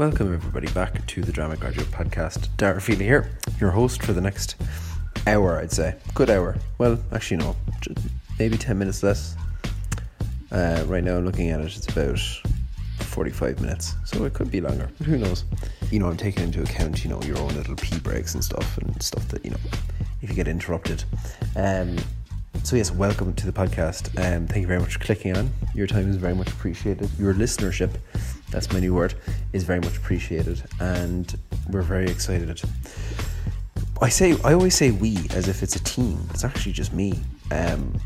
Welcome, everybody, back to the Drama Graduate Podcast. Dara Feely here, your host for the next hour, I'd say. Good hour. Well, actually, no, maybe 10 minutes less. Uh, right now, I'm looking at it, it's about 45 minutes, so it could be longer, but who knows? You know, I'm taking into account, you know, your own little pee breaks and stuff, and stuff that, you know, if you get interrupted. Um, so yes, welcome to the podcast. Um, thank you very much for clicking on. Your time is very much appreciated. Your listenership, that's my new word, is very much appreciated, and we're very excited. I say I always say we as if it's a team. It's actually just me. Um,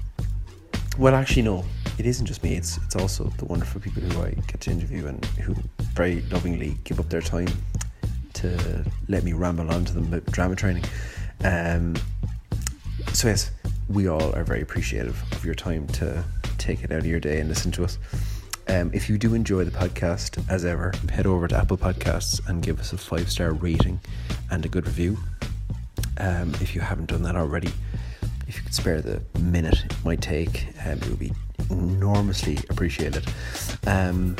well, actually, no, it isn't just me. It's it's also the wonderful people who I get to interview and who very lovingly give up their time to let me ramble on to them about drama training. Um, so yes, we all are very appreciative of your time to take it out of your day and listen to us. Um, if you do enjoy the podcast, as ever, head over to Apple Podcasts and give us a five star rating and a good review. Um, if you haven't done that already, if you could spare the minute it might take, um, it would be enormously appreciated. Um,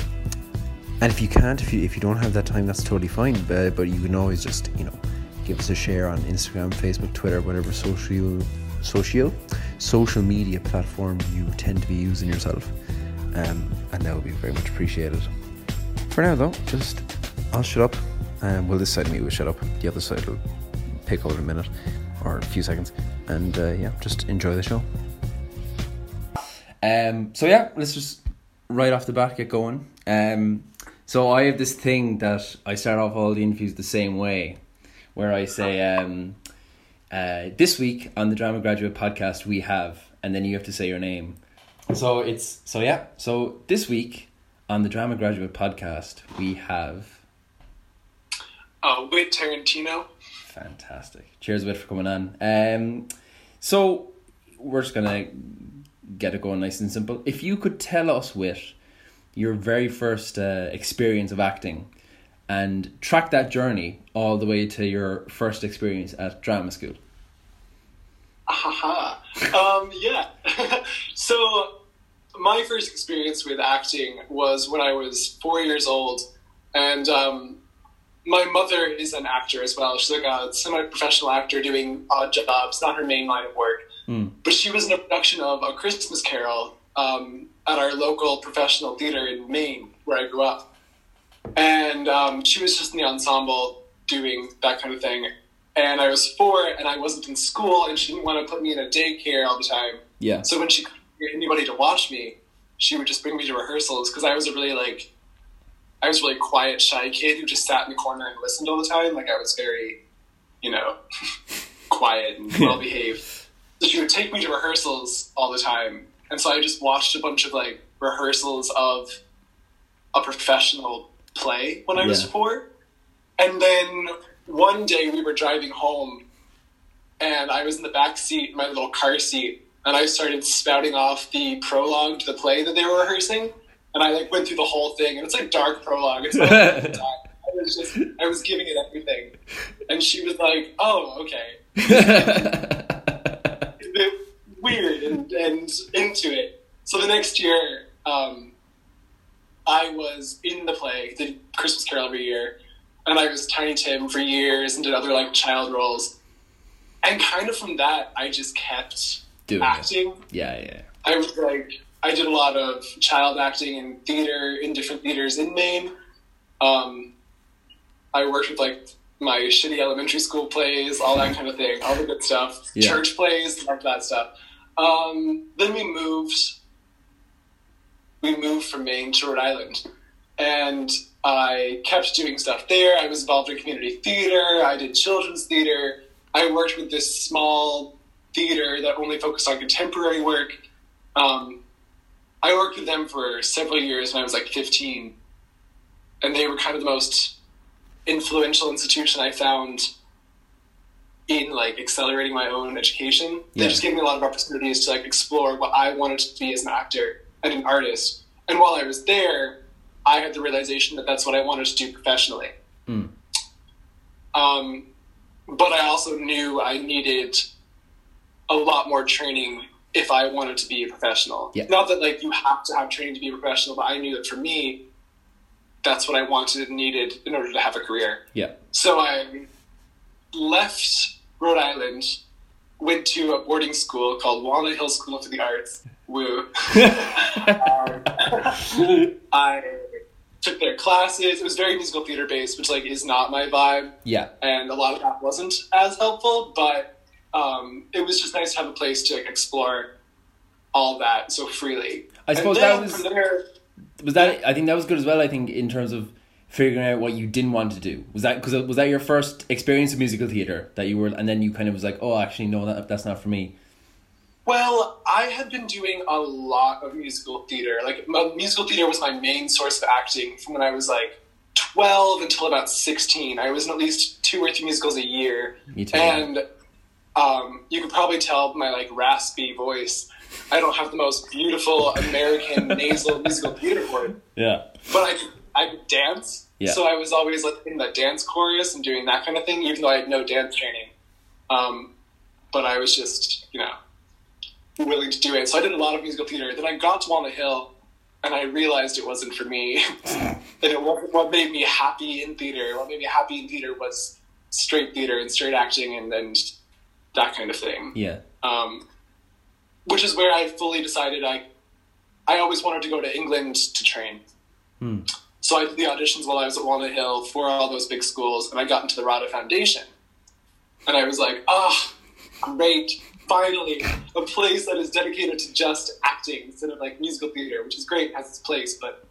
and if you can't, if you if you don't have that time, that's totally fine. But but you can always just you know give us a share on Instagram, Facebook, Twitter, whatever social social social media platform you tend to be using yourself, um, and that would be very much appreciated. For now, though, just I'll shut up. Um, well, this side of me will shut up. The other side will pick in a minute or a few seconds, and uh, yeah, just enjoy the show. Um, so yeah, let's just right off the bat get going. Um, so I have this thing that I start off all the interviews the same way, where I say, um, uh, "This week on the Drama Graduate Podcast, we have," and then you have to say your name. So it's so yeah. So this week on the Drama Graduate Podcast, we have uh, Witt Tarantino. Fantastic. Cheers, Witt, for coming on. Um, so we're just gonna get it going nice and simple. If you could tell us, Witt, your very first uh, experience of acting, and track that journey all the way to your first experience at drama school. Haha. Um, yeah. so my first experience with acting was when I was four years old, and um, my mother is an actor as well. She's like a semi-professional actor doing odd jobs, not her main line of work. Mm. But she was in a production of A Christmas Carol um, at our local professional theater in Maine, where I grew up. And um, she was just in the ensemble doing that kind of thing. And I was four, and I wasn't in school, and she didn't want to put me in a daycare all the time. Yeah. So when she couldn't get anybody to watch me, she would just bring me to rehearsals because I was a really like, I was a really quiet, shy kid who just sat in the corner and listened all the time. Like I was very, you know, quiet and well behaved. So she would take me to rehearsals all the time, and so I just watched a bunch of like rehearsals of a professional play when I was four. And then one day we were driving home, and I was in the back seat, in my little car seat, and I started spouting off the prologue to the play that they were rehearsing. And I like went through the whole thing, and it's like dark prologue. It's not a good time. I was just, I was giving it everything, and she was like, "Oh, okay." weird and, and into it. So the next year, um, I was in the play, the Christmas Carol every year, and I was Tiny Tim for years and did other like child roles. And kind of from that, I just kept Doing it. acting. Yeah, yeah. I was like, I did a lot of child acting in theater in different theaters in Maine. Um, I worked with like my shitty elementary school plays, all that kind of thing, all the good stuff. Yeah. Church plays, loved that stuff. Um, then we moved. We moved from Maine to Rhode Island, and I kept doing stuff there. I was involved in community theater. I did children's theater. I worked with this small theater that only focused on contemporary work. Um, I worked with them for several years when I was like 15, and they were kind of the most influential institution I found in like accelerating my own education. They just gave me a lot of opportunities to like explore what I wanted to be as an actor and an artist. And while I was there, I had the realization that that's what I wanted to do professionally. Mm. Um, but I also knew I needed a lot more training if I wanted to be a professional. Yeah. Not that like you have to have training to be a professional, but I knew that for me, that's what I wanted and needed in order to have a career. Yeah. So I left Rhode Island, went to a boarding school called Walnut Hill School for the Arts. Woo. um, I took their classes. It was very musical theater based, which like is not my vibe, Yeah. and a lot of that wasn't as helpful. But um, it was just nice to have a place to like, explore all that so freely. I suppose that was there, was that. I think that was good as well. I think in terms of figuring out what you didn't want to do. Was that because was that your first experience of musical theater that you were, and then you kind of was like, oh, actually, no, that that's not for me. Well, I had been doing a lot of musical theater. Like, my, musical theater was my main source of acting from when I was like 12 until about 16. I was in at least two or three musicals a year. Me too. And um, you could probably tell my like raspy voice, I don't have the most beautiful American nasal musical theater voice, Yeah. but I I could dance. Yeah. So I was always like in the dance chorus and doing that kind of thing, even though I had no dance training. Um, but I was just, you know, willing to do it. So I did a lot of musical theater. Then I got to Walnut Hill and I realized it wasn't for me. and it wasn't what made me happy in theater. What made me happy in theater was straight theater and straight acting and, and that kind of thing. Yeah. Um, which is where I fully decided I, I always wanted to go to England to train. Hmm. So I did the auditions while I was at Walnut Hill for all those big schools, and I got into the RADA Foundation. And I was like, ah, great, finally, a place that is dedicated to just acting instead of like musical theater, which is great, has its place, but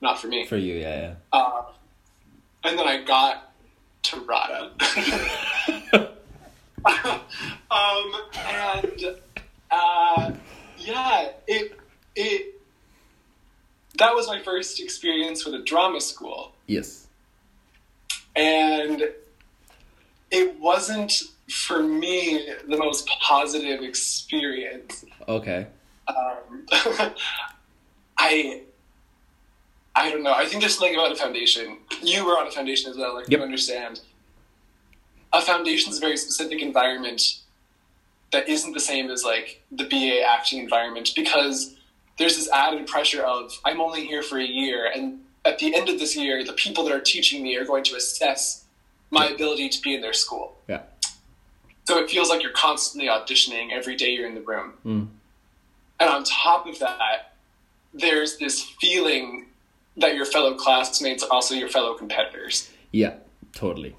not for me. For you, yeah, yeah. Uh, and then I got to RADA. um, and uh, yeah, it it that was my first experience with a drama school. Yes. and it wasn't for me the most positive experience. Okay. Um, I I don't know. I think there's something about a foundation. You were on a foundation as well, like Yep. you understand. A foundation is a very specific environment that isn't the same as like the BA acting environment because there's this added pressure of I'm only here for a year and at the end of this year the people that are teaching me are going to assess my ability to be in their school. Yeah. So it feels like you're constantly auditioning every day you're in the room. Mm. And on top of that, there's this feeling that your fellow classmates are also your fellow competitors, Yeah. Totally.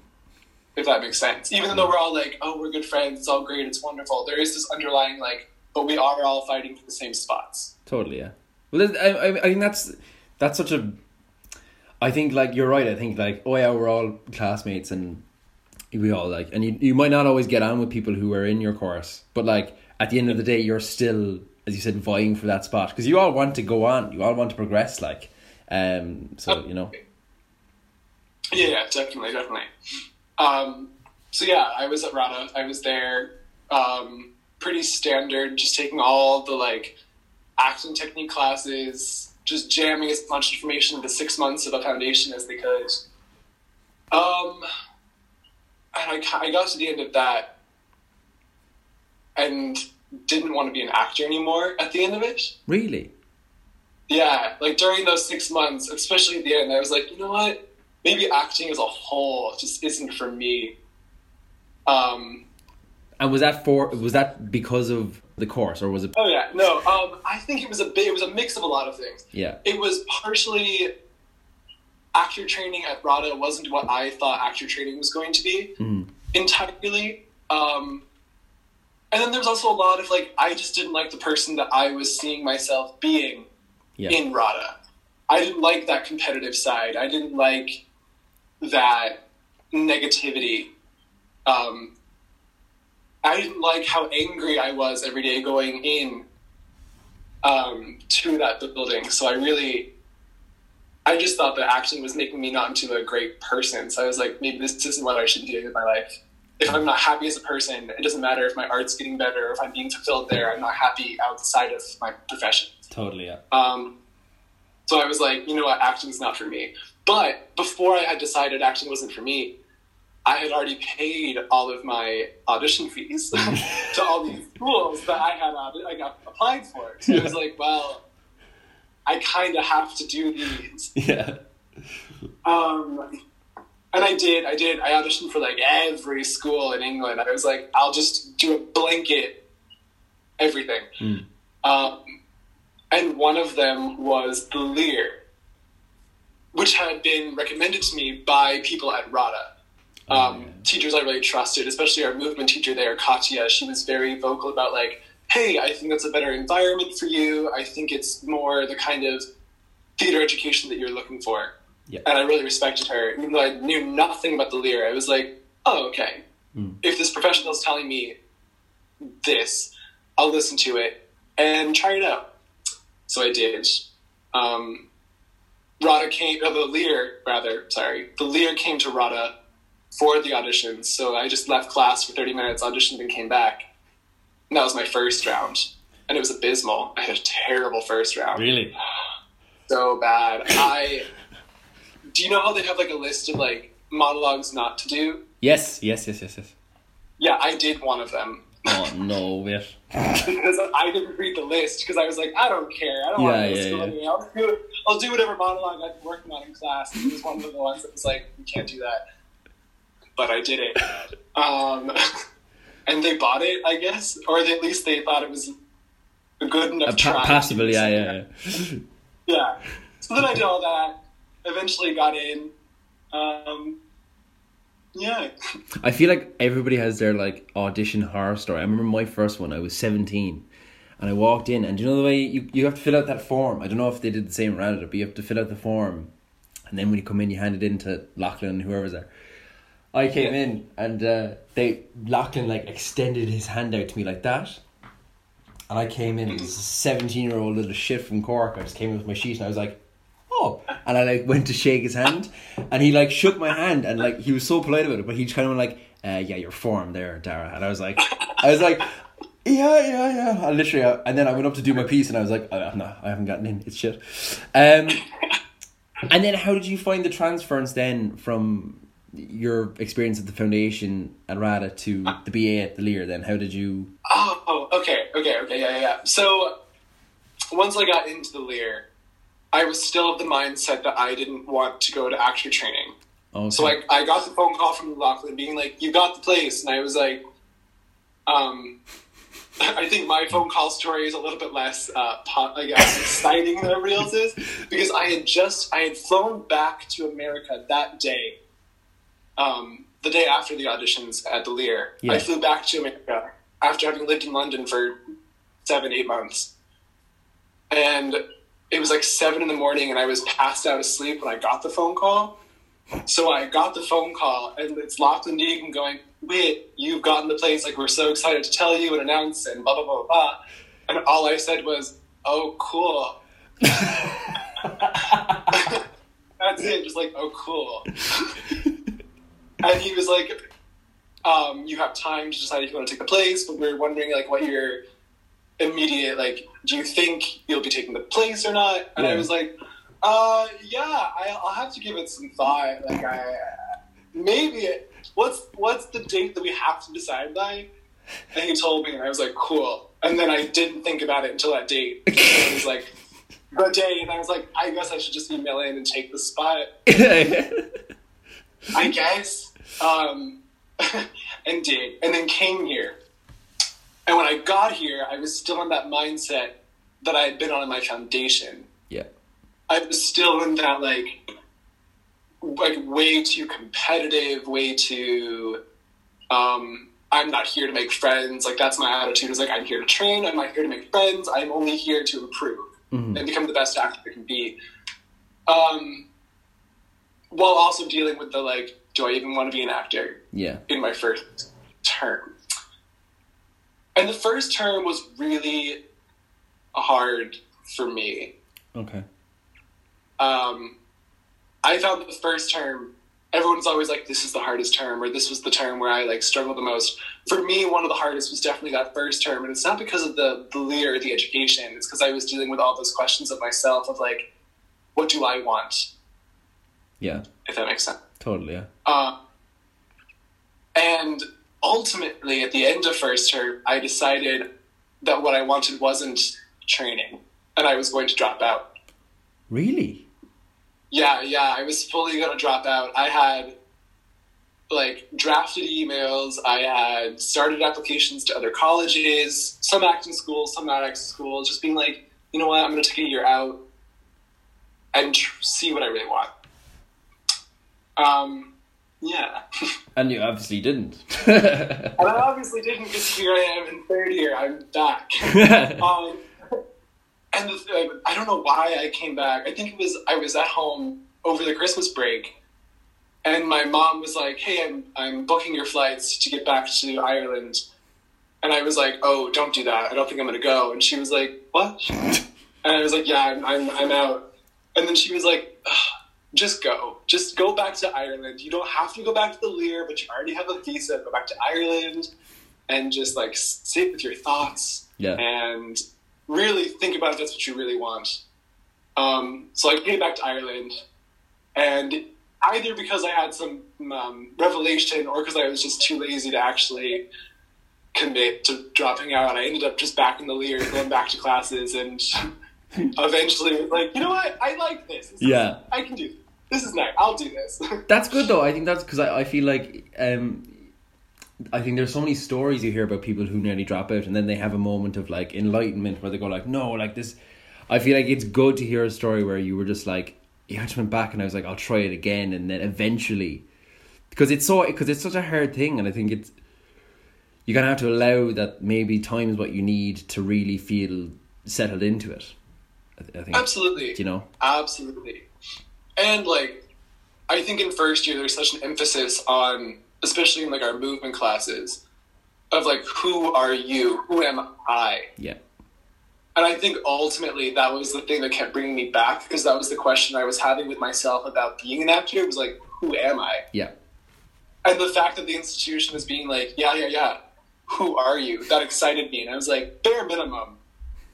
if that makes sense. Even though we're all like, oh, we're good friends, it's all great, it's wonderful, there is this underlying, like, but we are all fighting for the same spots. Totally, yeah. Well, I, I, I think that's that's such a. I think like you're right. I think like oh yeah, we're all classmates and we all like, and you you might not always get on with people who are in your course, but like at the end of the day, you're still, as you said, vying for that spot because you all want to go on, you all want to progress, like, um. So you know, Yeah, yeah, definitely, definitely. Um, so yeah, I was at RADA. I was there, um, pretty standard, just taking all the like acting technique classes, just jamming as much information into six months of a foundation as they could. Um, and I, I got to the end of that and didn't want to be an actor anymore at the end of it. really, Yeah, like during those six months, especially at the end, I was like, you know what? Maybe acting as a whole just isn't for me. Um, and was that for was that because of the course or was it? oh yeah, no. Um, I think it was a bit, it was a mix of a lot of things. Yeah, It was partially actor training at RADA wasn't what I thought actor training was going to be Mhm. entirely. Um, and then there's also a lot of like, I just didn't like the person that I was seeing myself being yeah, in RADA. I didn't like that competitive side. I didn't like that negativity. Um, I didn't like how angry I was every day going in um, to that building. So I really, I just thought that acting was making me not into a great person. So I was like, maybe this isn't what I should do with my life. If I'm not happy as a person, it doesn't matter if my art's getting better if I'm being fulfilled there. I'm not happy outside of my profession. totally, yeah, Um, so I was like, you know what, acting's not for me. But before I had decided acting wasn't for me, I had already paid all of my audition fees to all these schools that I had I got applied for. So I was like, well, I kind of have to do these. yeah, Um, and I did, I did. I auditioned for like every school in England. I was like, I'll just do a blanket everything. Mm. Um, and one of them was the Lir, which had been recommended to me by people at RADA. Um, yeah. Teachers I really trusted, especially our movement teacher there, Katya. She was very vocal about like, "Hey, I think that's a better environment for you. I think it's more the kind of theater education that you're looking for." Yeah. And I really respected her, even though I knew nothing about the Lir. I was like, "Oh, okay. Mm. If this professional is telling me this, I'll listen to it and try it out." So I did. Um, Rada came, uh, the Lir, rather, sorry. The Lir came to Rada for the auditions. So I just left class for 30 minutes, auditioned, and came back. And that was my first round. And it was abysmal. I had a terrible first round. Really? So bad. I. Do you know how they have like a list of like monologues not to do? Yes, yes, yes, yes, yes. Yeah, I did one of them. Oh no, wait. because I didn't read the list because I was like, I don't care. I don't Yeah, want to yeah, yeah. I'll do, I'll do whatever monologue I've been working on in class. And it was one of the ones that was like, you can't do that. But I did it. Um, and they bought it, I guess. Or at least they thought it was a good enough Uh, pa- try. passable, yeah, yeah, yeah. Yeah. So then I did all that. Eventually got in. Um, yeah. I feel like everybody has their like audition horror story. I remember my first one. I was seventeen, and I walked in, and do you know the way you, you have to fill out that form. I don't know if they did the same around it, but you have to fill out the form, and then when you come in, you hand it in to Loughlin and whoever's there. I came in, and uh, they Loughlin like extended his hand out to me like that, and I came in. A seventeen year old little shit from Cork. I just came in with my sheet, and I was like. Oh, and I like went to shake his hand, and he like shook my hand, and like he was so polite about it, but he just kind of went like, uh, "Yeah, your form there, Dara," and I was like, I was like, "Yeah, yeah, yeah." I literally, uh, and then I went up to do my piece, and I was like, oh, "No, I haven't gotten in. It's shit." Um, and then how did you find the transference then from your experience at the foundation at RADA to the BA at the Lir? Then how did you? Oh, okay, okay, okay, yeah, yeah, yeah. So once I got into the Lir, I was still of the mindset that I didn't want to go to actor training. Okay. So I, I got the phone call from Loughlin being like, "You got the place," and I was like, um, I think my phone call story is a little bit less, uh, po- I guess, exciting than Reels is because I had just I had flown back to America that day, um, the day after the auditions at the Lir. Yeah. I flew back to America after having lived in London for seven, eight months, and it was like seven in the morning, and I was passed out asleep when I got the phone call. So I got the phone call, and it's Loughlin Deegan going, "Wait, you've gotten the place! Like we're so excited to tell you and announce and blah blah blah blah." And all I said was, "Oh, cool." That's it. Just like, "Oh, cool." and he was like, um, "You have time to decide if you want to take the place, but we're wondering like what your immediate like. Do you think you'll be taking the place or not?" And I was like, "Uh, yeah, I, I'll have to give it some thought. Like, I maybe what's what's the date that we have to decide by?" And he told me, and I was like, "Cool." And then I didn't think about it until that date. And it was like the day, and I was like, "I guess I should just email in and take the spot." I guess. Um, and did. And then came here. And when I got here, I was still in that mindset that I had been on in my foundation. yeah. I was still in that, like, like way too competitive, way too. Um, I'm not here to make friends. Like that's my attitude. Is like I'm here to train. I'm not here to make friends. I'm only here to improve Mhm. and become the best actor I can be. Um, while also dealing with the like, do I even want to be an actor Yeah. in my first term? And the first term was really hard for me. Okay. Um, I found the first term, everyone's always like, this is the hardest term, or this was the term where I like struggled the most. For me, one of the hardest was definitely that first term, and it's not because of the the Lir, the education. It's because I was dealing with all those questions of myself of like, what do I want? Yeah. If that makes sense. Totally. Yeah. Uh, and ultimately, at the end of first term, I decided that what I wanted wasn't training, and I was going to drop out. Really? Yeah, yeah, I was fully gonna drop out. I had like drafted emails. I had started applications to other colleges, some acting schools, some not acting schools. Just being like, you know what, I'm gonna take a year out and tr- see what I really want. Um, yeah. And you obviously didn't. And I obviously didn't because here I am in third year. I'm back. um, and the, th- I don't know why I came back. I think it was I was at home over the Christmas break, and my mom was like, "Hey, I'm I'm booking your flights to get back to Ireland," and I was like, "Oh, don't do that. I don't think I'm gonna go." And she was like, "What?" and I was like, "Yeah, I'm I'm, I'm out." And then she was like. "Ugh, Just go. Just go back to Ireland. You don't have to go back to the Lir, but you already have a visa. Go back to Ireland and just like sit with your thoughts yeah. and really think about if that's what you really want. Um, so I came back to Ireland, and either because I had some um, revelation or because I was just too lazy to actually commit to dropping out, I ended up just back in the Lir, going back to classes, and eventually was like, you know what, I like this. Is- Yeah. I can do this. Is nice. I'll do this. That's good though. I think that's because I, I feel like um, I think there's so many stories you hear about people who nearly drop out and then they have a moment of like enlightenment where they go like, no, like this. I feel like it's good to hear a story where you were just like, yeah, I just went back and I was like, I'll try it again, and then eventually, because it's so because it's such a hard thing, and I think it's you're gonna have to allow that maybe time is what you need to really feel settled into it. I, I think Absolutely. you know. Absolutely. And like I think in first year there's such an emphasis on especially in like our movement classes of like who are you? Who am I? Yeah. And I think ultimately that was the thing that kept bringing me back because that was the question I was having with myself about being an actor. It was like, who am I? Yeah. And the fact that the institution was being like, yeah, yeah, yeah, who are you? That excited me. And I was like, bare minimum,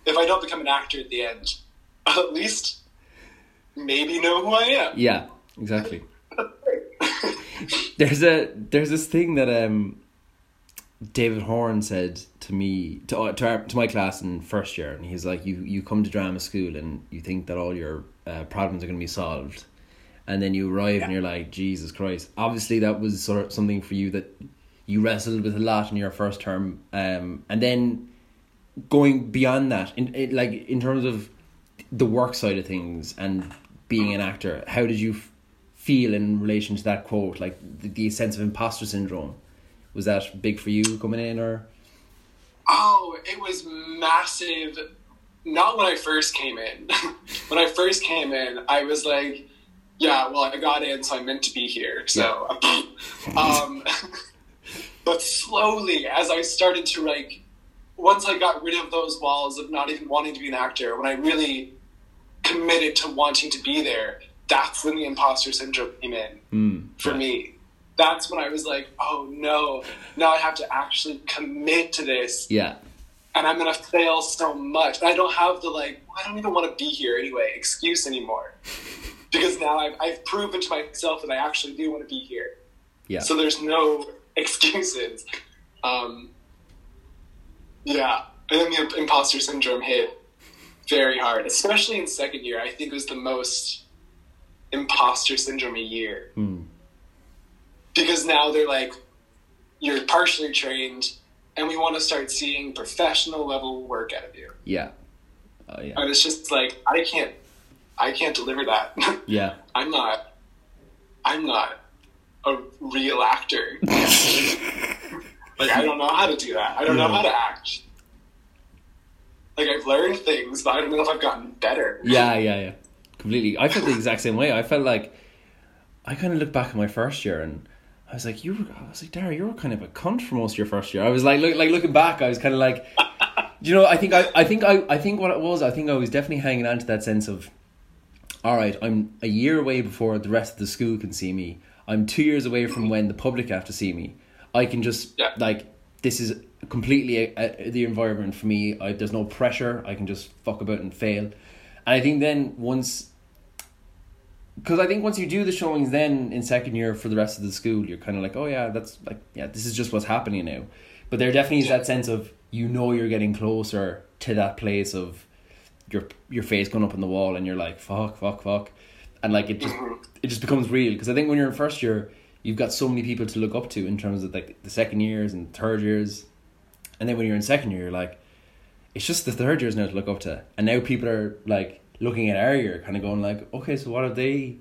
if I don't become an actor at the end, I'll at least maybe know who I am. Yeah. Exactly. there's a there's this thing that um David Horn said to me to uh, to, our, to my class in first year, and he's like, "You you come to drama school and you think that all your uh, problems are going to be solved, and then you arrive and you're like, Jesus Christ!" Obviously, that was sort of something for you that you wrestled with a lot in your first term, um, and then going beyond that, in, in like in terms of the work side of things and being an actor, how did you f- feel in relation to that quote, like the, the sense of imposter syndrome? Was that big for you coming in, or Oh, it was massive. Not when I first came in. when I first came in, I was like, yeah, well, I got in, so I'm meant to be here. So, um, but slowly, as I started to like, once I got rid of those walls of not even wanting to be an actor, when I really committed to wanting to be there, that's when the imposter syndrome came in mm, for yeah. me. That's when I was like, oh no, now I have to actually commit to this Yeah, and I'm gonna fail so much. And I don't have the like, I don't even want to be here anyway excuse anymore. Because now I've, I've proven to myself that I actually do want to be here. yeah, So there's no excuses. Um, yeah. And then the imposter syndrome hit very hard, especially in second year. I think it was the most imposter syndrome year. mm, Because now they're like, you're partially trained, and we want to start seeing professional level work out of you. yeah, oh yeah, And it's just like I can't, I can't deliver that. yeah, I'm not, I'm not a real actor. like I don't know how to do that. I don't know how to act. Like I've learned things, but I don't know if I've gotten better. yeah, yeah, yeah. Completely. I felt the exact same way. I felt like I kind of look back at my first year and I was like, you were. I was like, Dara, you were kind of a cunt for most of your first year. I was like, look, like looking back, I was kind of like, you know, I think I, I think I, I think what it was, I think I was definitely hanging on to that sense of, all right, I'm a year away before the rest of the school can see me. I'm two years away from when the public have to see me. I can just Yeah. like this is completely a, the environment for me. I, there's no pressure. I can just fuck about and fail. And I think then once because I think once you do the showings, then in second year for the rest of the school, you're kind of like, oh yeah, that's like, yeah, this is just what's happening now. But there definitely is that sense of you know you're getting closer to that place of your your face going up on the wall, and you're like, fuck, fuck, fuck. and like it just mm-hmm. it just becomes real because I think when you're in first year, you've got so many people to look up to in terms of like the second years and third years, and then when you're in second year, you're like, it's just the third years now to look up to, and now people are like looking at our year, kind of going like, okay, so what have they,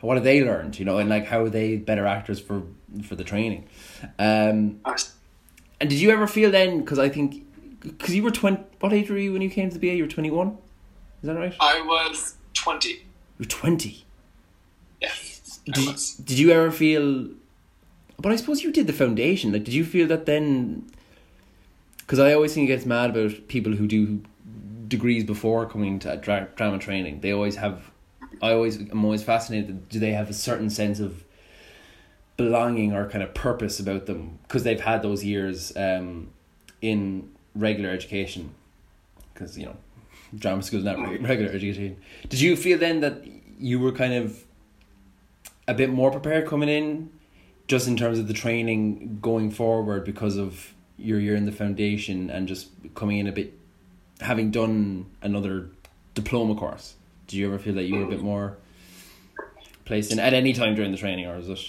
what have they learned, you know, and like how are they better actors for for the training, um, and did you ever feel then? Because I think, because you were twenty, what age were you when you came to the BA? You were twenty one, is that right? I was 20. You were twenty. Yeah. Did, you- did you ever feel? But I suppose you did the foundation. Like, did you feel that then? Because I always think it gets mad about people who do degrees before coming to dra- drama training. They always have. I always am always fascinated. Do they have a certain sense of belonging or kind of purpose about them because they've had those years um, in regular education? Because you know, drama school is not re- regular education. Did you feel then that you were kind of a bit more prepared coming in, just in terms of the training going forward because of your year in the foundation and just coming in a bit, having done another diploma course? Do you ever feel that you were a bit mm. more placed in at any time during the training, or is it?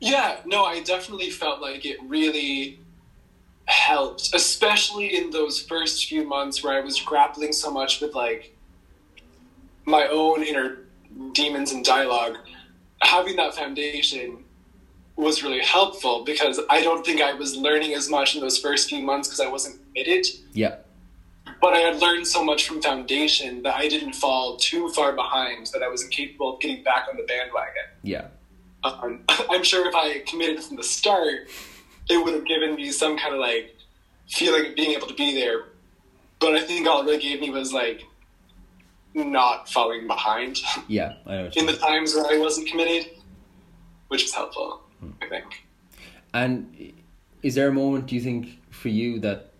Yeah, no, I definitely felt like it really helped, especially in those first few months where I was grappling so much with like my own inner demons and dialogue. Having that foundation was really helpful because I don't think I was learning as much in those first few months because I wasn't committed. Yeah, But I had learned so much from foundation that I didn't fall too far behind, that I was incapable of getting back on the bandwagon. yeah, Um, I'm sure if I committed from the start, it would have given me some kind of like feeling of being able to be there. But I think all it really gave me was like not falling behind yeah. In the times where I wasn't committed, which is helpful, I think. And is there a moment do you think for you that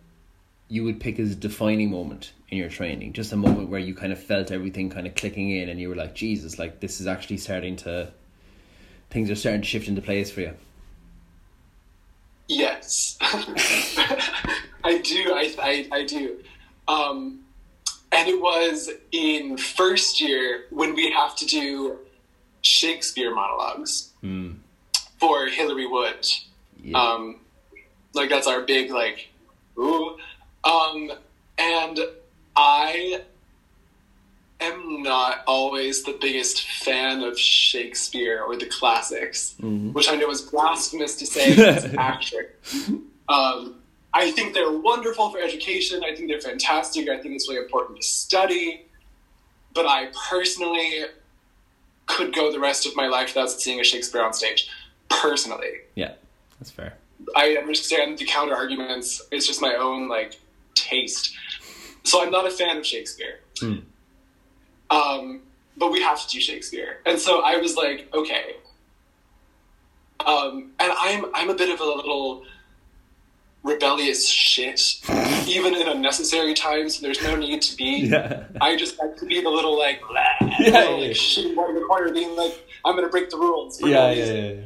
you would pick as a defining moment in your training? Just a moment where you kind of felt everything kind of clicking in, and you were like, Jesus, like this is actually starting to. Things are starting to shift into place for you. Yes, I do. I, I, I do. Um, and it was in first year when we have to do Shakespeare monologues Mm. For Hillary Wood. Yeah. Um, like that's our big like, ooh. Um, and I am not always the biggest fan of Shakespeare or the classics, Mhm. which I know is blasphemous to say as an actor. Um, I think they're wonderful for education. I think they're fantastic. I think it's really important to study. But I personally could go the rest of my life without seeing a Shakespeare on stage. Personally, yeah, that's fair. I understand the counter arguments. It's just my own like taste. So I'm not a fan of Shakespeare. Hmm. Um, but we have to do Shakespeare, and so I was like, okay. Um, and I'm I'm a bit of a little rebellious shit, even in unnecessary times. There's no need to be. Yeah. I just like to be the little like, Yeah, little, yeah. like shit in the corner, being like, I'm gonna break the rules. Yeah, yeah, yeah, yeah.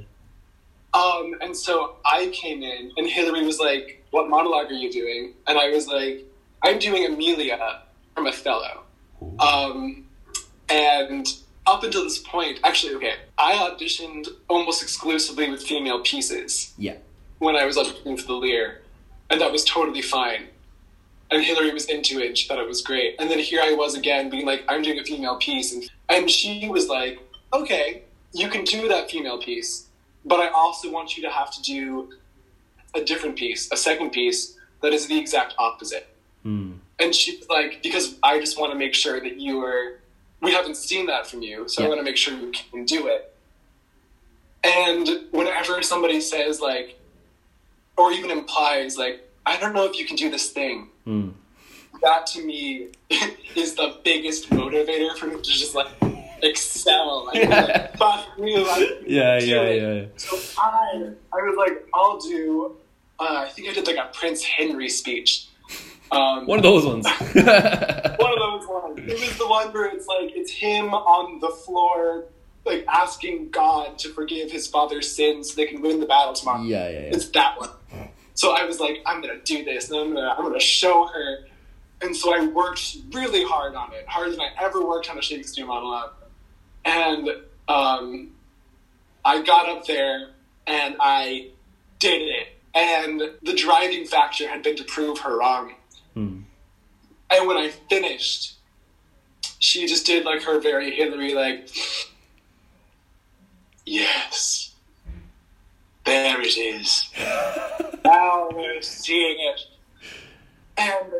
Um, and so I came in, and Hillary was like, "What monologue are you doing?" And I was like, "I'm doing Emilia from Othello." Um, and up until this point, actually, okay, I auditioned almost exclusively with female pieces Yeah. when I was auditioning for the Lir, and that was totally fine. And Hillary was into it; she thought it was great. And then here I was again, being like, "I'm doing a female piece," and and she was like, "Okay, you can do that female piece, but I also want you to have to do a different piece, a second piece that is the exact opposite." Mm. And she was like, "Because I just want to make sure that you are. We haven't seen that from you, so I want to make sure you can do it." And whenever somebody says like, or even implies like, "I don't know if you can do this thing," Mm. that to me is the biggest motivator for me to just like excel. Like, Yeah. like, fuck me, like, Yeah, do yeah, yeah. So I, I was like, I'll do. Uh, I think I did like a Prince Henry speech. Um, One of those ones. one of those ones. It was the one where it's like it's him on the floor, like asking God to forgive his father's sins so they can win the battle tomorrow. yeah, yeah, yeah. It's that one. So I was like, I'm gonna do this, and I'm gonna I'm gonna show her. And so I worked really hard on it, harder than I ever worked on a Shakespeare monologue. And um, I got up there and I did it. And the driving factor had been to prove her wrong. Hmm. And when I finished, she just did like her very Hillary, like, yes, there it is. now we're seeing it. And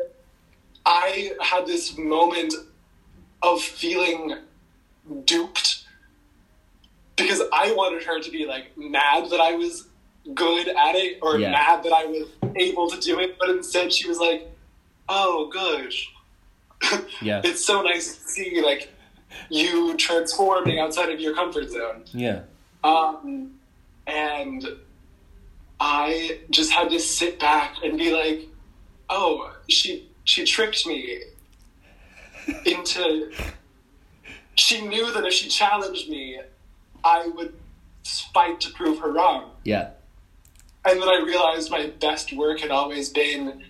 I had this moment of feeling duped because I wanted her to be like mad that I was good at it or Yeah. mad that I was able to do it, but instead she was like, "Oh, gosh, Yeah. it's so nice to see like you transforming outside of your comfort zone. Yeah. Um, and I just had to sit back and be like, "Oh, she she tricked me into." She knew that if she challenged me, I would fight to prove her wrong. Yeah. And then I realized my best work had always been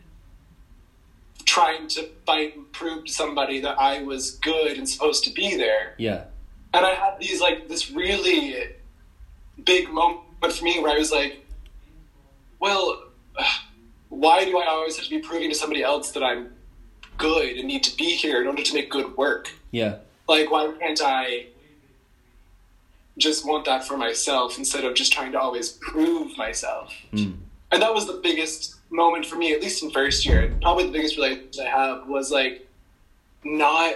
trying to fight and prove to somebody that I was good and supposed to be there Yeah. and I had these like this really big moment for me where I was like, well, why do I always have to be proving to somebody else that I'm good and need to be here in order to make good work? Yeah. Like, why can't I just want that for myself instead of just trying to always prove myself? Mm. And that was the biggest moment for me, at least in first year. Probably the biggest realization I have was like not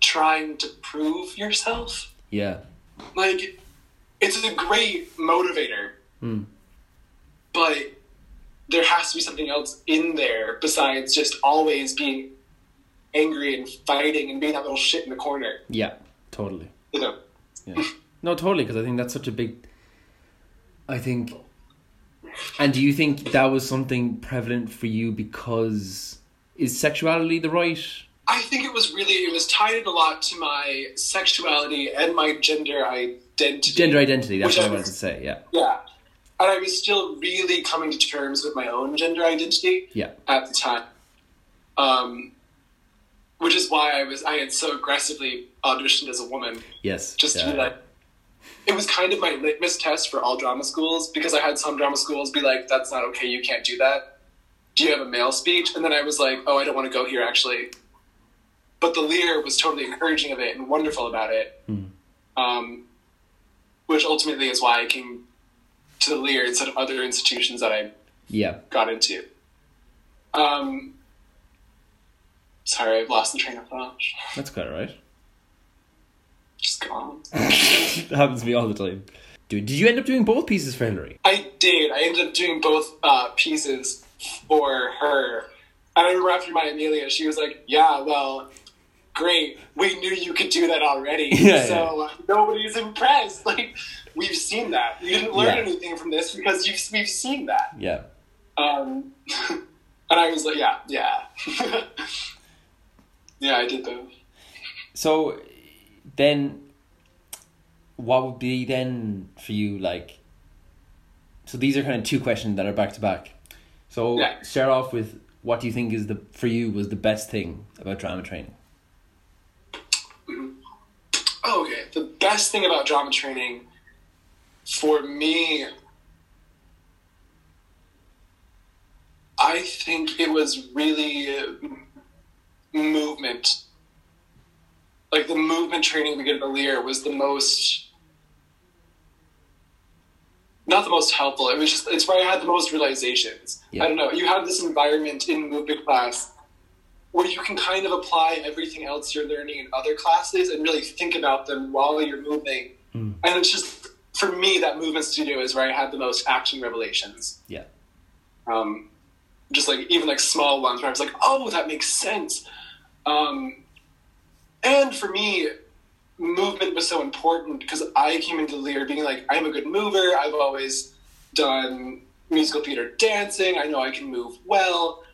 trying to prove yourself. Yeah. Like, it's a great motivator, Mm. but there has to be something else in there besides just always being angry and fighting and being that little shit in the corner. Yeah. Totally. You know? Yeah. No, totally, because I think that's such a big. I think. And do you think that was something prevalent for you because is sexuality the right? I think it was really it was tied in a lot to my sexuality and my gender identity. Gender identity. That's what I I- wanted to say. Yeah. Yeah. And I was still really coming to terms with my own gender identity Yeah. at the time. Um, which is why I was I had so aggressively auditioned as a woman. Yes. Just yeah. to be like it was kind of my litmus test for all drama schools because I had some drama schools be like, That's not okay, you can't do that. Do you have a male speech? And then I was like, Oh, I don't want to go here actually. But the Lir was totally encouraging of it and wonderful about it. Mm. Um, which ultimately is why I came to the Lir instead of other institutions that I Yeah. got into. Um, sorry, I've lost the train of thought. That's quite alright. Just gone. it happens to me all the time. Dude, did you end up doing both pieces for Hillary? I did. I ended up doing both uh, pieces for her. And I remember after my Emilia, she was like, "Yeah, well, great. We knew you could do that already. Yeah, so uh, nobody's impressed. Like we've seen that. You didn't learn Yeah. anything from this because you've, we've seen that." Yeah. Um, and I was like, "Yeah, yeah, yeah." I did both. So then what would be then for you like so these are kind of two questions that are back to back. So Yeah. start off with what do you think is the for you was the best thing about drama training? Oh, okay. The best thing about drama training for me, I think it was really movement. Like the movement training we the Lir was the most. Not the most helpful. It was just, it's where I had the most realizations. Yeah. I don't know. You have this environment in movement class where you can kind of apply everything else you're learning in other classes and really think about them while you're moving. Mm. And it's just for me that movement studio is where I had the most action revelations. Yeah. Um, just like even like small ones where I was like, oh, that makes sense. Um, and for me, movement was so important because I came into Lir being like, I'm a good mover. I've always done musical theater dancing. I know I can move well.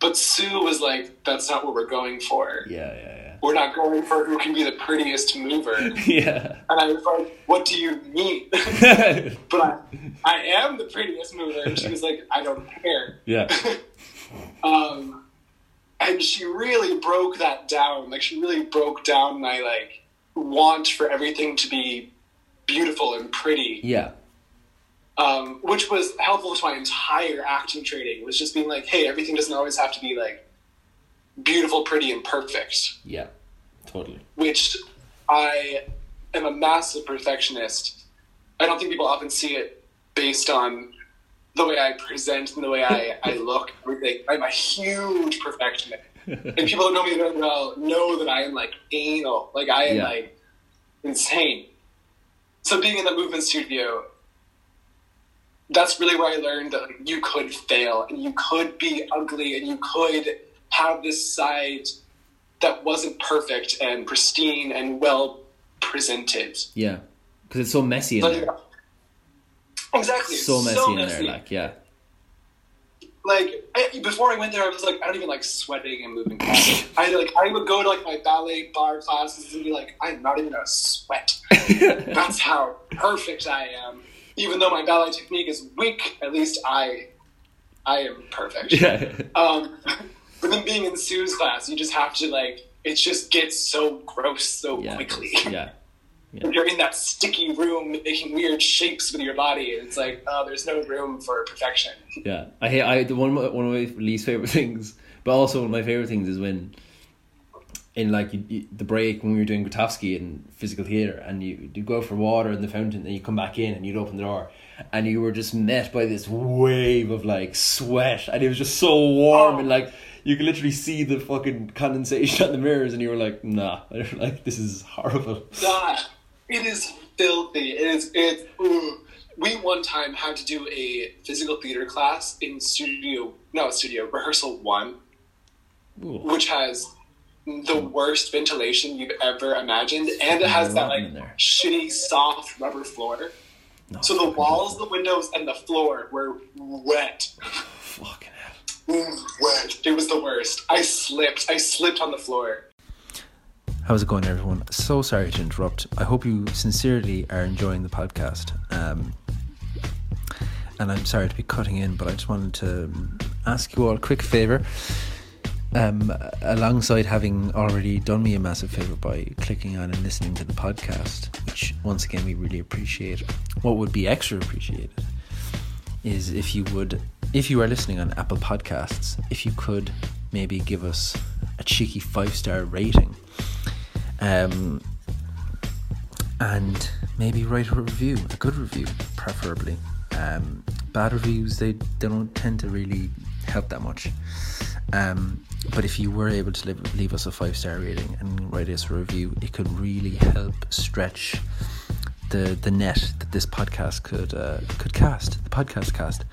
But Sue was like, that's not what we're going for. Yeah, yeah, yeah, We're not going for who can be the prettiest mover. yeah. And I was like, what do you mean? But I, I am the prettiest mover. And she was like, I don't care. yeah. Um, and she really broke that down. Like, she really broke down my, like, want for everything to be beautiful and pretty, Yeah. um, which was helpful to my entire acting training. Was just being like, hey, everything doesn't always have to be like beautiful, pretty, and perfect. Yeah. Totally. Which I am a massive perfectionist. I don't think people often see it based on the way I present and the way I, I look. Everything. I'm a huge perfectionist, and people who know me very well know that I am like anal. Like I am Yeah. like insane. So being in the movement studio, that's really where I learned that like, you could fail and you could be ugly and you could have this side that wasn't perfect and pristine and well presented. Yeah. Because it's so messy in Like, there. exactly, So messy in messy. there. Like, yeah. like I, before I went there, I was like, I don't even like sweating and moving. I like I would go to like my ballet bar classes and be like, I'm not even gonna sweat. That's how perfect I am. Even though my ballet technique is weak, at least I, I am perfect. yeah. Um, but then being in Sue's class, you just have to like, it just gets so gross so Yeah. quickly. Yeah. You're in that sticky room making weird shapes with your body, and it's like, oh, there's no room for perfection. Yeah, I hate. I the one of my, one of my least favorite things, but also one of my favorite things is when, in like you, you, the break when we were doing Grotowski in physical theater, and you you go for water in the fountain, and you come back in, and you'd open the door, and you were just met by this wave of like sweat, and it was just so warm, oh. and like you could literally see the fucking condensation on the mirrors, and you were like, nah, like this is horrible. God, it is filthy. It is. It. Ooh. We one time had to do a physical theater class in studio, no studio rehearsal one, Ooh. which has the worst ventilation you've ever imagined, and it has that like shitty soft rubber floor. No, So the fucking- walls, the windows, and the floor were wet. fucking. Wet. It was the worst. I slipped. I slipped on the floor. How's it going, everyone? So sorry to interrupt. I hope you sincerely are enjoying the podcast. Um, and I'm sorry to be cutting in, but I just wanted to ask you all a quick favor. Um, alongside having already done me a massive favor by clicking on and listening to the podcast, which once again we really appreciate. What would be extra appreciated is if you would, if you are listening on Apple Podcasts, if you could maybe give us a cheeky five star rating um, and maybe write a review, a good review, preferably. Um, bad reviews they, they don't tend to really help that much. Um, but if you were able to leave, leave us a five star rating and write us a review, it could really help stretch the the net that this podcast could uh, could cast, the podcast cast.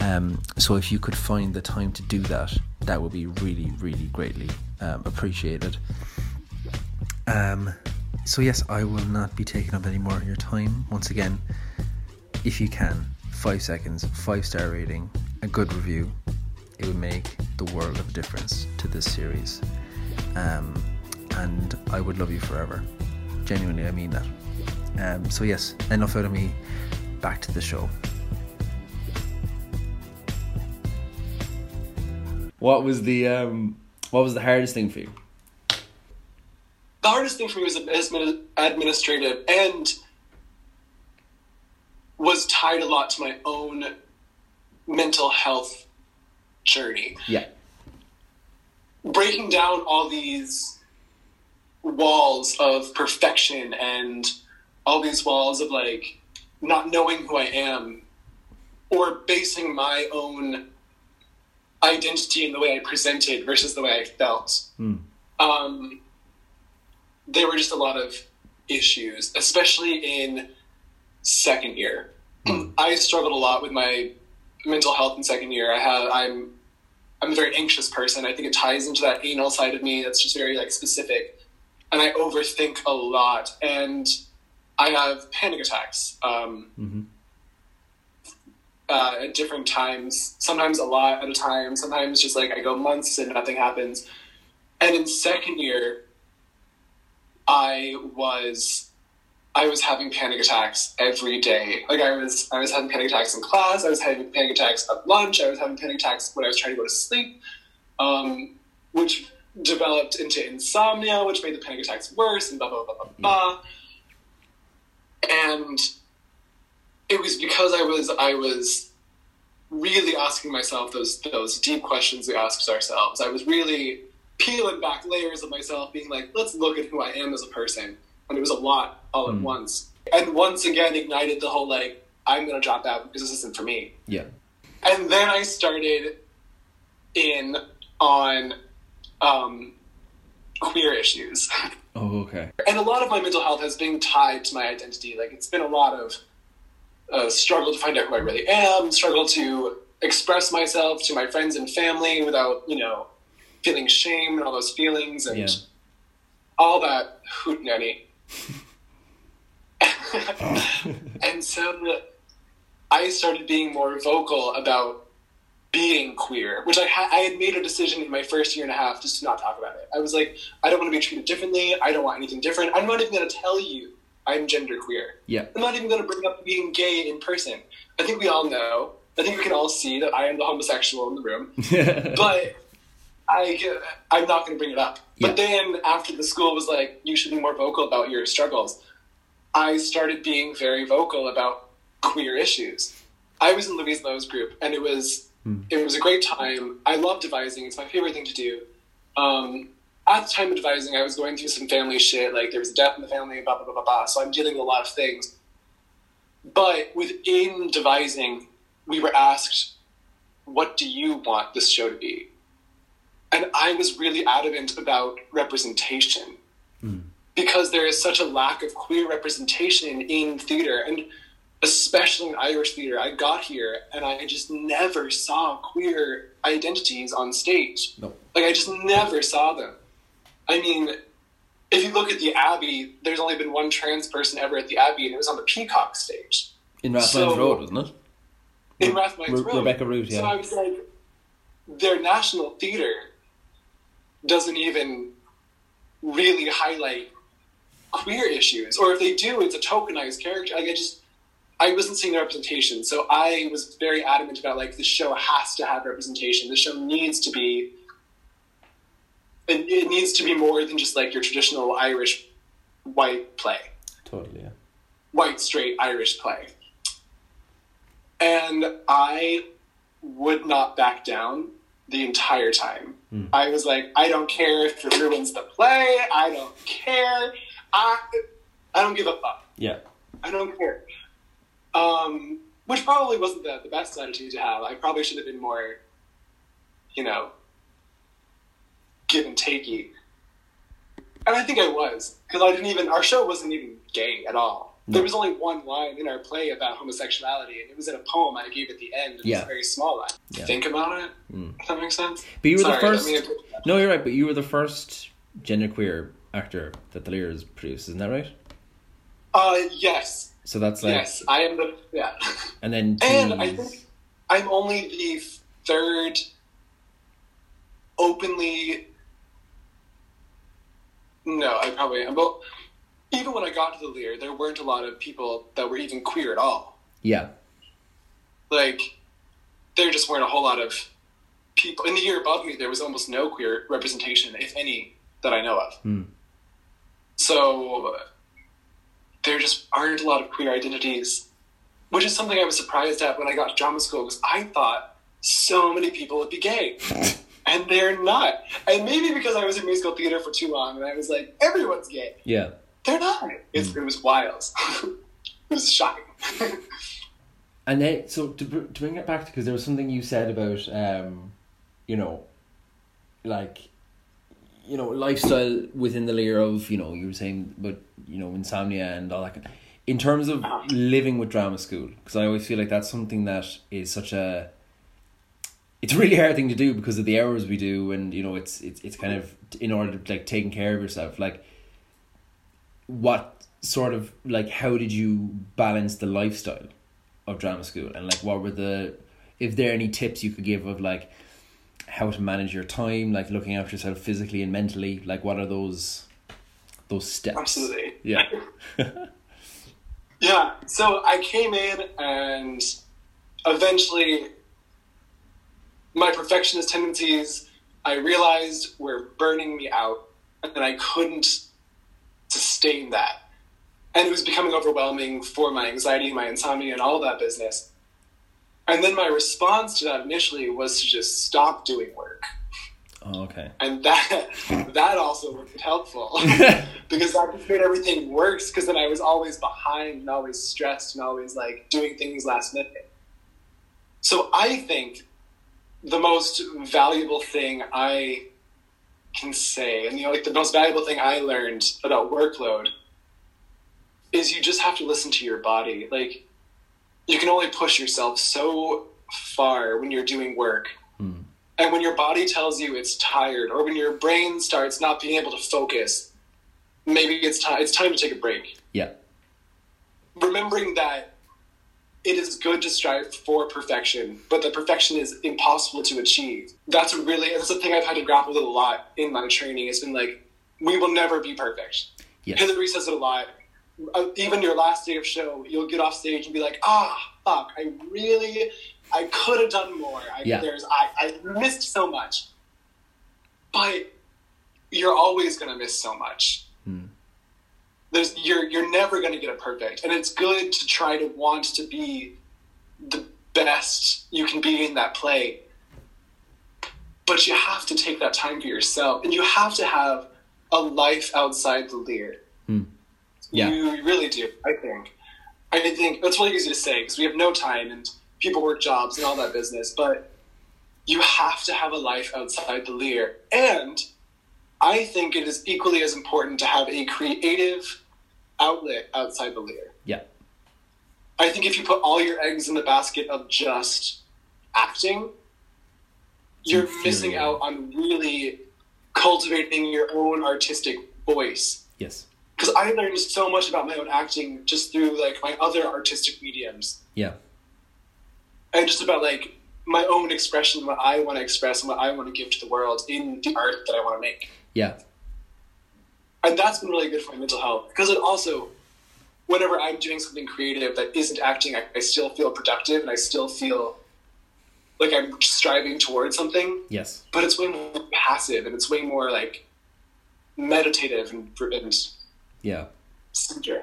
Um, so if you could find the time to do that, that would be really, really greatly um, appreciated. Um, so yes, I will not be taking up any more of your time. Once again, if you can, five seconds, five star rating, a good review, it would make the world of difference to this series. Um, and I would love you forever. Genuinely, I mean that. Um, so yes, enough out of me. Back to the show. What was the um? What was the hardest thing for you? The hardest thing for me was administrative and was tied a lot to my own mental health journey. Yeah. breaking down all these walls of perfection and all these walls of like not knowing who I am or basing my own identity in the way I presented versus the way I felt. Hmm. Um, there were just a lot of issues, especially in second year. I struggled a lot with my mental health in second year. I have I'm I'm a very anxious person. I think it ties into that anal side of me that's just very like specific, and I overthink a lot, and I have panic attacks um, Mhm. Uh, at different times. Sometimes a lot at a time. Sometimes just like I go months and nothing happens. And in second year, I was I was having panic attacks every day. Like I was I was having panic attacks in class. I was having panic attacks at lunch. I was having panic attacks when I was trying to go to sleep. Um, which developed into insomnia, which made the panic attacks worse, and blah blah blah blah blah. And it was because I was I was really asking myself those those deep questions we ask ourselves. I was really peeling back layers of myself, being like, let's look at who I am as a person. And it was a lot all at Mm. once. And once again ignited the whole like, I'm gonna drop out because this isn't for me. Yeah. And then I started in on um, queer issues. Oh, okay. and a lot of my mental health has been tied to my identity. Like it's been a lot of uh, struggle to find out who I really am, struggle to express myself to my friends and family without, you know, feeling shame and all those feelings and Yeah. all that hootenanny. and so I started being more vocal about being queer, which I, ha- I had made a decision in my first year and a half just to not talk about it. I was like, I don't want to be treated differently. I don't want anything different. I'm not even going to tell you I'm genderqueer. Yeah. I'm not even going to bring up being gay in person. I think we all know. I think we can all see that I am the homosexual in the room. But I, I'm not going to bring it up. But then after the school was like, you should be more vocal about your struggles, I started being very vocal about queer issues. I was in Louise Lowe's group, and it was it was a great time. I love devising; it's my favorite thing to do. Um, at the time of devising, I was going through some family shit. Like there was a death in the family, blah blah blah blah blah. So I'm dealing with a lot of things. But within devising, we were asked, "What do you want this show to be?" And I was really adamant about representation hmm. because there is such a lack of queer representation in theater and especially in Irish theater. I got here and I just never saw queer identities on stage. No. Like I just never saw them. I mean, if you look at the Abbey, there's only been one trans person ever at the Abbey, and it was on the Peacock stage In Rathmines So- Road, wasn't it? in Rathmines Re- Road. Rebecca Root, yeah. So. I was like, their national theater doesn't even really highlight queer issues, or if they do, it's a tokenized character. Like I just, I wasn't seeing the representation, so I was very adamant about like the show has to have representation. The show needs to be. It, it needs to be more than just like your traditional Irish white play Totally, yeah. white straight Irish play. And I would not back down the entire time. I was like, I don't care if it ruins the play. I don't care. I I don't give a fuck. Yeah. I don't care. Um, which probably wasn't the, the best attitude to have. I probably should have been more, you know, give and takey. And I think I was because I didn't even. Our show wasn't even gay at all. There was only one line in our play about homosexuality, and it was in a poem I gave at the end. It Yeah. was a very small line. Yeah. Think about it. If that makes sense. But you were Sorry, the I first. mean, No, you're right. But you were the first genderqueer actor that the Lir's produced. Isn't that right? uh, yes, So that's like, yes, I am the yeah. and then And I think I'm only the third openly. No, I probably am. But even when I got to the Lir, there weren't a lot of people that were even queer at all. yeah, Like, there just weren't a whole lot of people. In the year above me, there was almost no queer representation, if any, that I know of. Hmm. So, there just aren't a lot of queer identities, which is something I was surprised at when I got to drama school because I thought so many people would be gay. and they're not. And maybe because I was in musical theater for too long and I was like, everyone's gay. yeah. They're not. It's, It was wild. it was shocking. And then, so to, br- to bring it back, because there was something you said about, um, you know, like, you know, lifestyle within the Lir of, you know, you were saying but you know, insomnia and all that. kind- In terms of living with drama school, because I always feel like that's something that is such a, it's a really hard thing to do because of the hours we do, and you know, it's it's it's kind of in order to like taking care of yourself, like. What sort of like how did you balance the lifestyle of drama school? And like what were the if there are any tips you could give of like how to manage your time like looking after yourself physically and mentally? Like what are those those steps? Absolutely. yeah. Yeah, so I came in and eventually my perfectionist tendencies I realized were burning me out, and I couldn't sustain that. And it was becoming overwhelming for my anxiety, my insomnia, and all that business. And then my response to that initially was to just stop doing work. Oh, okay. And that that also wasn't helpful because that just made everything worse. Because then I was always behind and always stressed and always like doing things last minute. So I think the most valuable thing I can say, and you know, like the most valuable thing I learned about workload is you just have to listen to your body. Like you can only push yourself so far when you're doing work. Hmm. And when your body tells you it's tired, or when your brain starts not being able to focus, maybe it's time. It's time to take a break. Yeah. Remembering that it is good to strive for perfection, but the perfection is impossible to achieve. That's really that's a thing I've had to grapple with a lot in my training. It's been like we will never be perfect. Yes. Hillary says it a lot. Uh, even your last day of show, you'll get off stage and be like, ah, fuck, I really, I could have done more. I, Yeah. There's, I, I missed so much. But you're always going to miss so much. Hmm. There's, you're, you're never going to get it perfect. And it's good to try to want to be the best you can be in that play. But you have to take that time for yourself. And you have to have a life outside the Lir. Hmm. Yeah. You really do, I think. I think that's really easy to say because we have no time and people work jobs and all that business, but you have to have a life outside the Lir. And I think it is equally as important to have a creative outlet outside the Lir. Yeah. I think if you put all your eggs in the basket of just acting, you're missing out on really cultivating your own artistic voice Yes. because I learned so much about my own acting just through like my other artistic mediums Yeah. and just about like my own expression, what I want to express and what I want to give to the world in the art that I want to make. Yeah. And that's been really good for my mental health because it also, whenever I'm doing something creative that isn't acting, I, I still feel productive and I still feel like I'm striving towards something, Yes. but it's way more passive and it's way more like meditative and, and Yeah. center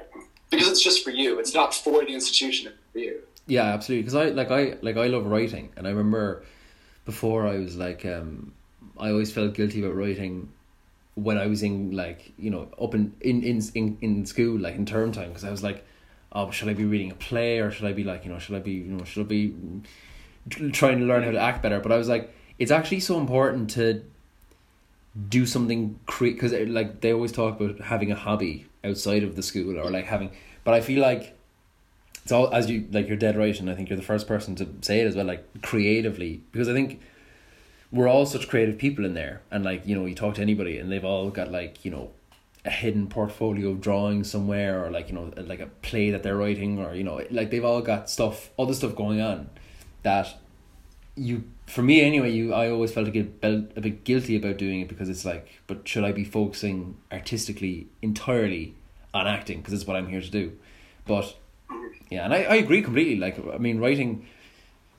because it's just for you. It's not for the institution. It's for you. Yeah, absolutely. Because I like I like I love writing, and I remember before I was like um, I always felt guilty about writing when I was in like you know up in in in in, school like in term time because I was like, oh, should I be reading a play or should I be like you know should I be you know should I be trying to learn how to act better? But I was like, it's actually so important to do something create because eh, like they always talk about having a hobby outside of the school or like having, but I feel like it's all as you like you're dead right and i think you're the first person to say it as well like creatively because i think we're all such creative people in there. And like you know you talk to anybody and they've all got like you know a hidden portfolio of drawing somewhere or like you know like a play that they're writing or you know like they've all got stuff all this stuff going on that you for me anyway you i always felt a bit, a bit guilty about doing it because it's like but should i be focusing artistically entirely on acting? Because it's what i'm here to do. But yeah, and I, I agree completely. Like I mean, writing,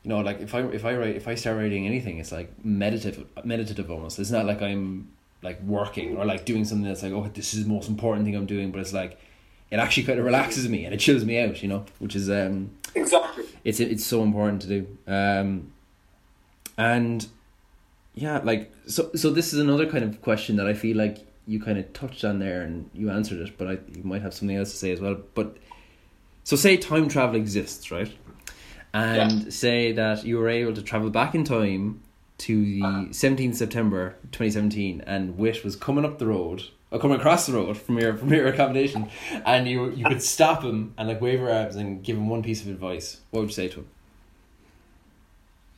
you know, like if I if I write if I start writing anything, it's like meditative meditative almost. It's not like I'm like working or like doing something that's like oh this is the most important thing I'm doing, but it's like it actually kind of relaxes me and it chills me out, you know, which is um Exactly. it's it's so important to do. Um, and yeah, like so so this is another kind of question that I feel like you kind of touched on there and you answered it, but I you might have something else to say as well. But so say time travel exists, right? And Yeah. say that you were able to travel back in time to the uh-huh. seventeenth September twenty seventeen, and Witt was coming up the road, or coming across the road from your from your accommodation, and you you could stop him and like wave your arms and give him one piece of advice. What would you say to him?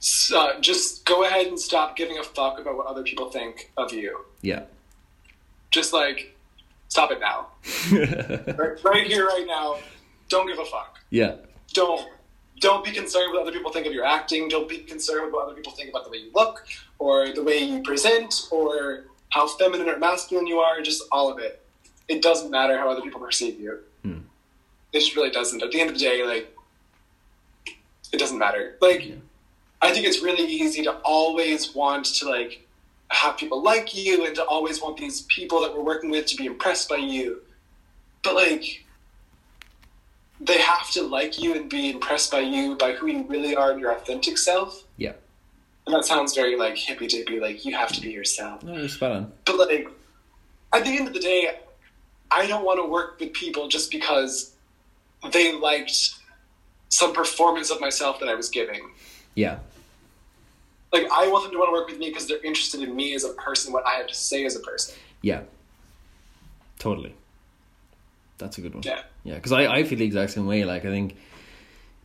So, just go ahead and stop giving a fuck about what other people think of you. Yeah. Just like, stop it now. right, right here, right now. Don't give a fuck. yeah. Don't. Don't be concerned with what other people think of your acting. Don't be concerned with what other people think about the way you look, or the way you present, or how feminine or masculine you are. Just all of it. It doesn't matter how other people perceive you. Hmm. It just really doesn't. At the end of the day, like, it doesn't matter. Like, Yeah. I think it's really easy to always want to like have people like you and to always want these people that we're working with to be impressed by you. But like they have to like you and be impressed by you by who you really are and your authentic self. Yeah. And that sounds very like hippy dippy, like you have to be yourself. No, you're spot on. But like at the end of the day, I don't want to work with people just because they liked some performance of myself that I was giving. Yeah. Like I want them to want to work with me because they're interested in me as a person, what I have to say as a person. Yeah. Totally. That's a good one. Yeah. Yeah, because I, I feel the exact same way. Like, I think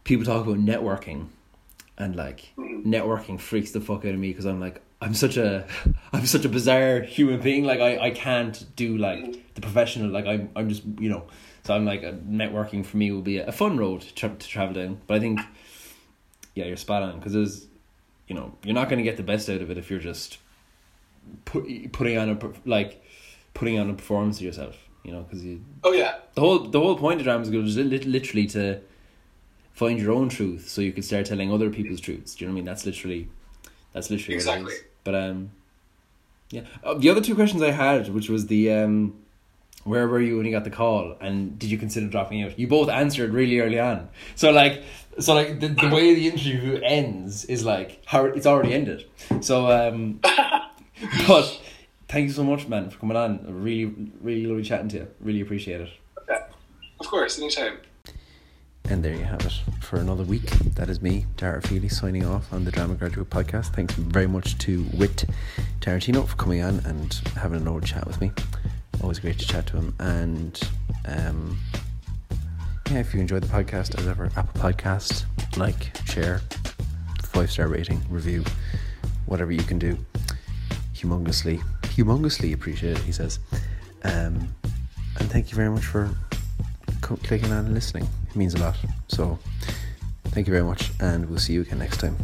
people talk about networking, and like, networking freaks the fuck out of me because I'm like, I'm such a, I'm such a bizarre human being. Like, I, I can't do like the professional. Like, I'm, I'm just, you know, so I'm like, networking for me will be a, fun road to, to travel down. But I think, yeah, you're spot on because there's, you know, you're not going to get the best out of it if you're just put, putting on a, like, putting on a performance of yourself. You know, because you Oh yeah. the whole the whole point of drama school is literally to find your own truth, so you can start telling other people's truths. Do you know what I mean? That's literally that's literally what Exactly. it is. But um, yeah. Uh, the other two questions I had, which was the um, where were you when you got the call, and did you consider dropping out? You both answered really early on. So like, so like the, the way the interview ends is like how it's already ended. So um, but thank you so much, man, for coming on. Really, really lovely chatting to you. Really appreciate it. yeah. Of course, anytime. And there you have it for another week. That is me, Dara Feely, signing off on the Drama Graduate Podcast. Thanks very much to Witt Tarantino for coming on and having an old chat with me. Always great to chat to him. And um, yeah, if you enjoyed the podcast, as ever, Apple Podcast, like, share, five star rating, review, whatever you can do. Humongously, humongously appreciate it, he says. Um, and thank you very much for clicking on and listening. It means a lot. So, thank you very much, and we'll see you again next time.